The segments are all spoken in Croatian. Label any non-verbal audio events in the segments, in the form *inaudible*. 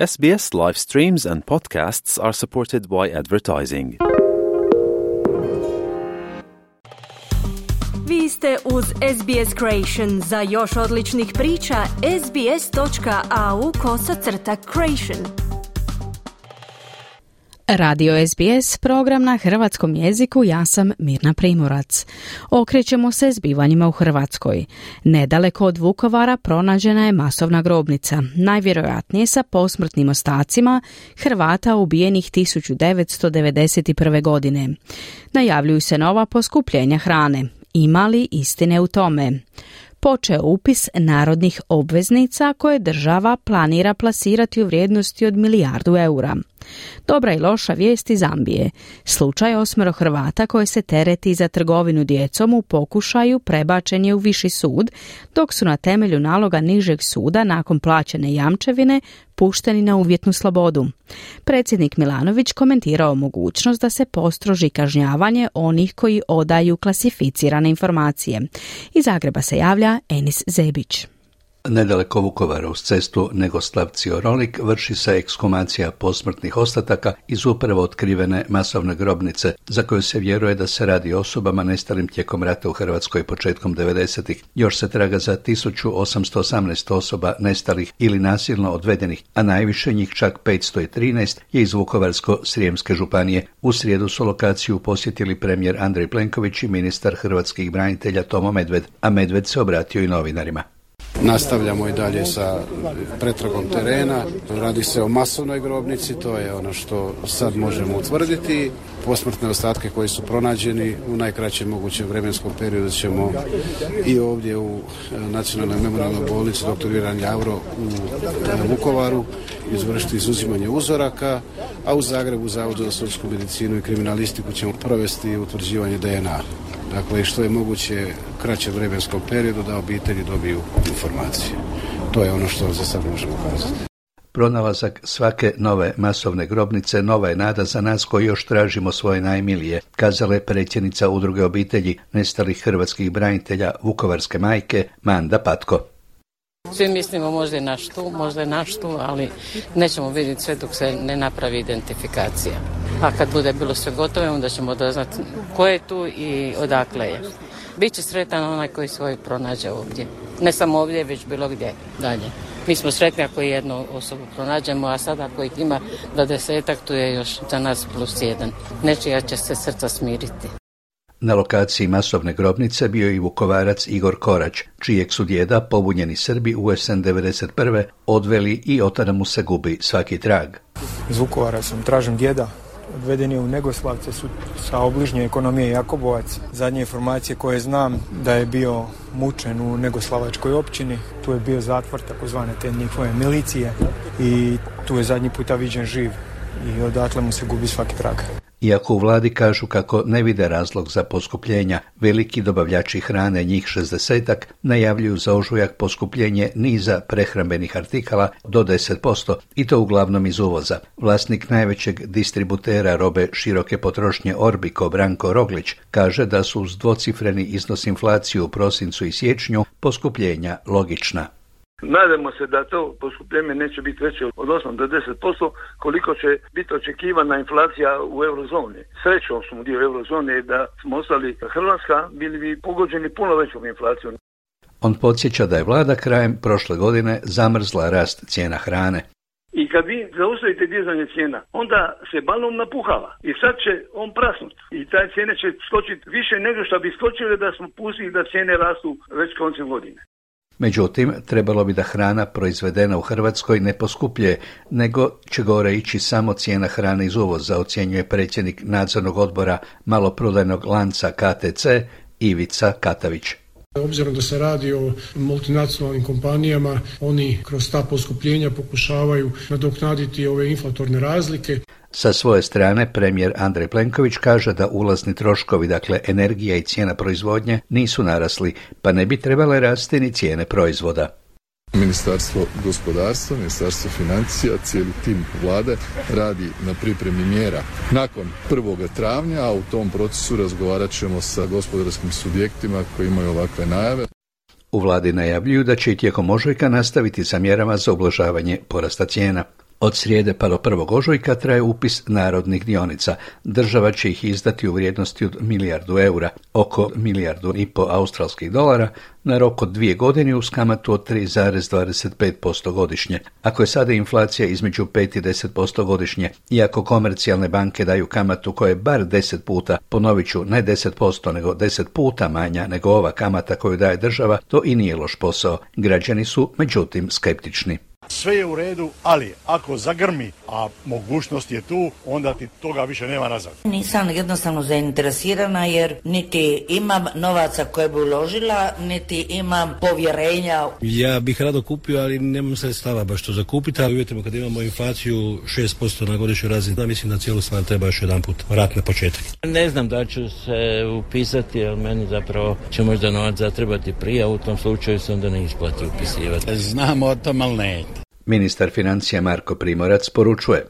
SBS live streams and podcasts are supported by advertising. Vi ste uz SBS Creation. Za još odličnih priča, sbs.au kosacrta creation. Radio SBS, program na hrvatskom jeziku, ja sam Mirna Primorac. Okrećemo se zbivanjima u Hrvatskoj. Nedaleko od Vukovara pronađena je masovna grobnica, najvjerojatnije sa posmrtnim ostacima Hrvata ubijenih 1991. godine. Najavljuju se nova poskupljenja hrane. Ima li istine u tome? počeo upis narodnih obveznica koje država planira plasirati u vrijednosti od milijardu eura. Dobra i loša vijest iz Zambije. Slučaj osmero Hrvata koje se tereti za trgovinu djecom u pokušaju prebačen je u viši sud, dok su na temelju naloga nižeg suda nakon plaćene jamčevine pušteni na uvjetnu slobodu. Predsjednik Milanović komentirao mogućnost da se postroži kažnjavanje onih koji odaju klasificirane informacije. Iz Zagreba se javlja Enis Zebić. Nedaleko Vukovara uz cestu Negoslavci Orolik vrši se ekskumacija posmrtnih ostataka iz upravo otkrivene masovne grobnice za koju se vjeruje da se radi osobama nestalim tijekom rata u Hrvatskoj početkom 90-ih. Još se traga za 1818 osoba nestalih ili nasilno odvedenih, a najviše njih čak 513 je iz Vukovarsko-Srijemske županije. U srijedu su lokaciju posjetili premijer Andrej Plenković i ministar hrvatskih branitelja Tomo Medved, a Medved se obratio i novinarima. Nastavljamo i dalje sa pretragom terena. Radi se o masovnoj grobnici, to je ono što sad možemo utvrditi. Posmrtne ostatke koji su pronađeni u najkraćem mogućem vremenskom periodu ćemo i ovdje u Nacionalnoj memorialnoj bolnici dr. Iran Javro u Vukovaru izvršiti izuzimanje uzoraka, a u Zagrebu Zavodu za sudsku medicinu i kriminalistiku ćemo provesti utvrđivanje DNA dakle što je moguće kraće vremenskom periodu da obitelji dobiju informacije. To je ono što za sad možemo kazati. Pronalazak svake nove masovne grobnice nova je nada za nas koji još tražimo svoje najmilije, kazala je predsjednica udruge obitelji nestalih hrvatskih branitelja Vukovarske majke Manda Patko. Svi mislimo možda je naš tu, možda je naš tu, ali nećemo vidjeti sve dok se ne napravi identifikacija. A kad bude bilo sve gotovo, onda ćemo doznati ko je tu i odakle je. Biće sretan onaj koji svoj pronađe ovdje. Ne samo ovdje, već bilo gdje dalje. Mi smo sretni ako jednu osobu pronađemo, a sada ako ih ima do desetak, tu je još za nas plus jedan. Nečija će se srca smiriti. Na lokaciji masovne grobnice bio je i vukovarac Igor Korać, čijeg su djeda pobunjeni Srbi u SN 91. odveli i od mu se gubi svaki trag. Iz Vukovara sam, tražim djeda, odveden je u Negoslavce su sa obližnje ekonomije Jakobovac. Zadnje informacije koje znam da je bio mučen u Negoslavačkoj općini, tu je bio zatvor takozvane te njihove milicije i tu je zadnji puta viđen živ i odatle mu se gubi svaki trag. Iako u vladi kažu kako ne vide razlog za poskupljenja, veliki dobavljači hrane, njih 60 najavljuju za ožujak poskupljenje niza prehrambenih artikala do 10%, i to uglavnom iz uvoza. Vlasnik najvećeg distributera robe široke potrošnje Orbiko Branko Roglić kaže da su uz dvocifreni iznos inflaciju u prosincu i siječnju poskupljenja logična. Nadamo se da to poskupljenje neće biti veće od 8 do 10%, koliko će biti očekivana inflacija u eurozoni. Srećom smo dio eurozone da smo ostali Hrvatska, bili bi pogođeni puno većom inflacijom. On podsjeća da je vlada krajem prošle godine zamrzla rast cijena hrane. I kad vi zaustavite dizanje cijena, onda se balon napuhava i sad će on prasnut. I taj cijene će skočiti više nego što bi skočile da smo pustili da cijene rastu već koncem godine. Međutim, trebalo bi da hrana proizvedena u Hrvatskoj ne poskupljuje, nego će gore ići samo cijena hrane iz uvoza, ocjenjuje predsjednik nadzornog odbora maloprodajnog lanca KTC Ivica Katavić. Obzirom da se radi o multinacionalnim kompanijama, oni kroz ta poskupljenja pokušavaju nadoknaditi ove inflatorne razlike. Sa svoje strane premijer Andrej Plenković kaže da ulazni troškovi, dakle energija i cijena proizvodnje, nisu narasli, pa ne bi trebale rasti ni cijene proizvoda. Ministarstvo gospodarstva, Ministarstvo financija, cijeli tim vlade radi na pripremi mjera. Nakon 1. travnja, a u tom procesu razgovarat ćemo sa gospodarskim subjektima koji imaju ovakve najave. U vladi najavljuju da će i tijekom ožujka nastaviti sa mjerama za ublažavanje porasta cijena. Od srijede pa do prvog ožujka traje upis narodnih dionica. Država će ih izdati u vrijednosti od milijardu eura, oko milijardu i po australskih dolara, na rok od dvije godine uz kamatu od 3,25% godišnje. Ako je sada inflacija između 5 i 10% godišnje, iako komercijalne banke daju kamatu koja je bar 10 puta, ponovit ću, ne 10%, nego 10 puta manja nego ova kamata koju daje država, to i nije loš posao. Građani su, međutim, skeptični. Sve je u redu, ali ako zagrmi, a mogućnost je tu, onda ti toga više nema nazad. Nisam jednostavno zainteresirana jer niti imam novaca koje bi uložila, niti imam povjerenja. Ja bih rado kupio, ali nemam sredstava baš to za kupiti, ali uvjetimo kad imamo inflaciju 6% na godišnjoj razini, da mislim da cijelu stvar treba još jedan put vrat na početak. Ne znam da ću se upisati, jer meni zapravo će možda novac zatrebati prije, a u tom slučaju se onda ne isplati upisivati. Znamo o tom, ali ne. Ministar financija Marko Primorac poručuje.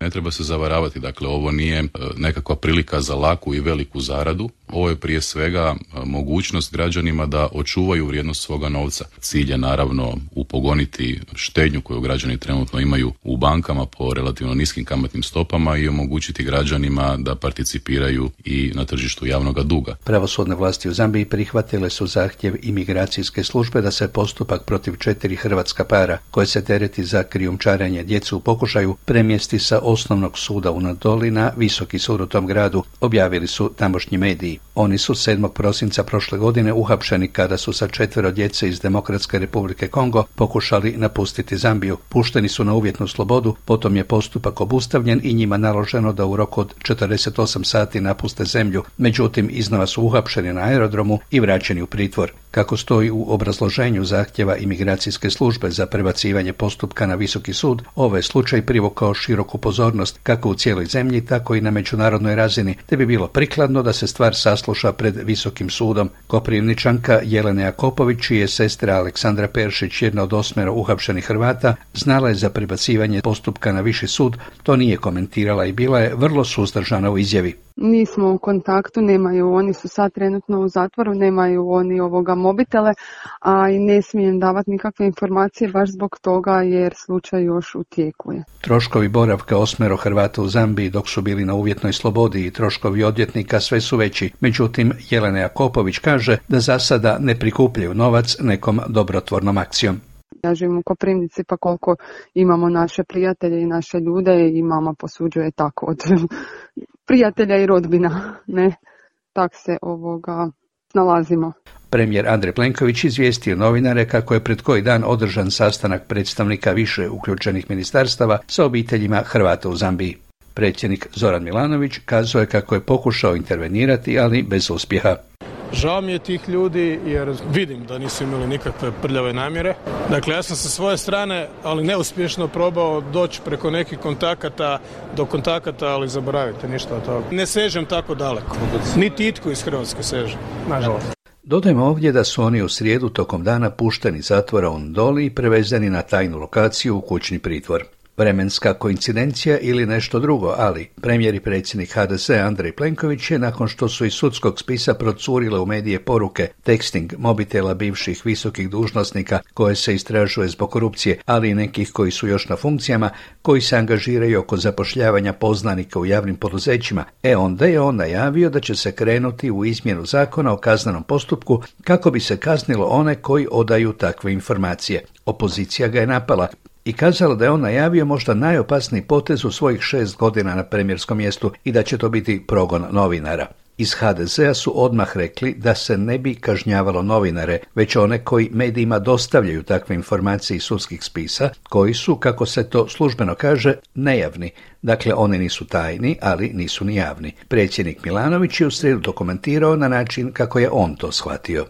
Ne treba se zavaravati, dakle ovo nije e, nekakva prilika za laku i veliku zaradu, ovo je prije svega e, mogućnost građanima da očuvaju vrijednost svoga novca. Cilj je naravno upogoniti štednju koju građani trenutno imaju u bankama po relativno niskim kamatnim stopama i omogućiti građanima da participiraju i na tržištu javnog duga. Pravosudne vlasti u Zambiji prihvatile su zahtjev imigracijske službe da se postupak protiv četiri hrvatska para koje se tereti za krijumčarenje djecu u pokušaju premjesti sa osnovnog suda u Nadoli na visoki sud u tom gradu, objavili su tamošnji mediji. Oni su 7. prosinca prošle godine uhapšeni kada su sa četvero djece iz Demokratske republike Kongo pokušali napustiti Zambiju. Pušteni su na uvjetnu slobodu, potom je postupak obustavljen i njima naloženo da u roku od 48 sati napuste zemlju. Međutim, iznova su uhapšeni na aerodromu i vraćeni u pritvor. Kako stoji u obrazloženju zahtjeva imigracijske službe za prebacivanje postupka na visoki sud, ovaj slučaj privukao široku pozornost kako u cijeloj zemlji, tako i na međunarodnoj razini, te bi bilo prikladno da se stvar sasluša pred visokim sudom. Koprivničanka Jelena Jakopović, čiji je sestra Aleksandra Peršić, jedna od osmero uhapšenih Hrvata, znala je za prebacivanje postupka na viši sud, to nije komentirala i bila je vrlo suzdržana u izjavi. Nismo u kontaktu, nemaju, oni su sad trenutno u zatvoru, nemaju oni ovoga mobitele, a i ne smijem davati nikakve informacije baš zbog toga jer slučaj još u tijeku je. Troškovi boravka osmero Hrvata u Zambiji dok su bili na uvjetnoj slobodi i troškovi odvjetnika sve su veći. Međutim, Jelena Jakopović kaže da za sada ne prikupljaju novac nekom dobrotvornom akcijom. Ja živim u Koprivnici pa koliko imamo naše prijatelje i naše ljude i mama posuđuje tako od *laughs* prijatelja i rodbina. Ne, tak se ovoga nalazimo. Premijer Andrej Plenković izvijestio novinare kako je pred koji dan održan sastanak predstavnika više uključenih ministarstava sa obiteljima Hrvata u Zambiji. Predsjednik Zoran Milanović kazao je kako je pokušao intervenirati, ali bez uspjeha. Žao mi je tih ljudi jer vidim da nisu imali nikakve prljave namjere. Dakle, ja sam sa svoje strane, ali neuspješno probao doći preko nekih kontakata do kontakata, ali zaboravite ništa od toga. Ne sežem tako daleko. Niti itko iz Hrvatske seže, nažalost. Dodajmo ovdje da su oni u srijedu tokom dana pušteni zatvora u Ndoli i prevezeni na tajnu lokaciju u kućni pritvor vremenska koincidencija ili nešto drugo, ali premijer i predsjednik HDZ Andrej Plenković je nakon što su iz sudskog spisa procurile u medije poruke teksting mobitela bivših visokih dužnosnika koje se istražuje zbog korupcije, ali i nekih koji su još na funkcijama, koji se angažiraju oko zapošljavanja poznanika u javnim poduzećima, e onda je on najavio da će se krenuti u izmjenu zakona o kaznenom postupku kako bi se kaznilo one koji odaju takve informacije. Opozicija ga je napala, i kazala da je on najavio možda najopasniji potez u svojih šest godina na premijerskom mjestu i da će to biti progon novinara. Iz HDZ-a su odmah rekli da se ne bi kažnjavalo novinare, već one koji medijima dostavljaju takve informacije iz sudskih spisa, koji su, kako se to službeno kaže, nejavni. Dakle, oni nisu tajni, ali nisu ni javni. Predsjednik Milanović je u sredu dokumentirao na način kako je on to shvatio.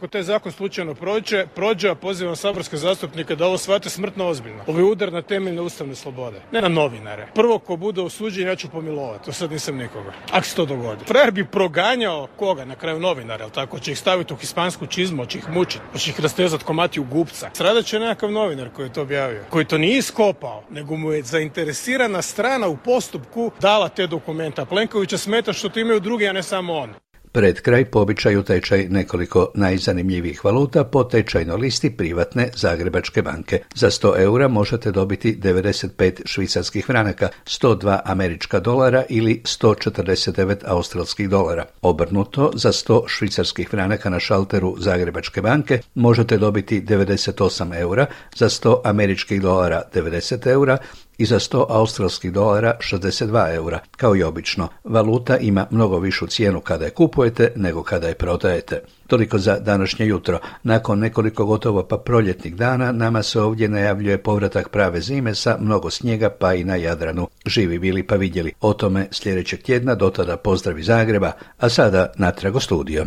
Ako taj zakon slučajno prođe, prođe, a pozivam saborske zastupnike da ovo shvate smrtno ozbiljno. Ovo je udar na temeljne ustavne slobode, ne na novinare. Prvo ko bude osuđen, ja ću pomilovati, to sad nisam nikoga. Ako se to dogodi. Frajer bi proganjao koga na kraju novinara, jel tako? Će ih staviti u hispansku čizmu, će ih mučiti, će ih rastezati komati u gupca. Srada će nekakav novinar koji je to objavio, koji to nije iskopao, nego mu je zainteresirana strana u postupku dala te dokumenta. Plenkovića smeta što to imaju drugi, a ne samo on. Pred kraj po običaju tečaj nekoliko najzanimljivijih valuta po tečajnoj listi privatne Zagrebačke banke. Za 100 eura možete dobiti 95 švicarskih franaka, 102 američka dolara ili 149 australskih dolara. Obrnuto, za 100 švicarskih franaka na šalteru Zagrebačke banke možete dobiti 98 eura, za 100 američkih dolara 90 eura i za 100 australskih dolara 62 eura. Kao i obično, valuta ima mnogo višu cijenu kada je kupujete nego kada je prodajete. Toliko za današnje jutro. Nakon nekoliko gotovo pa proljetnih dana nama se ovdje najavljuje povratak prave zime sa mnogo snijega pa i na Jadranu. Živi bili pa vidjeli. O tome sljedećeg tjedna dotada pozdravi Zagreba, a sada natrag u studio.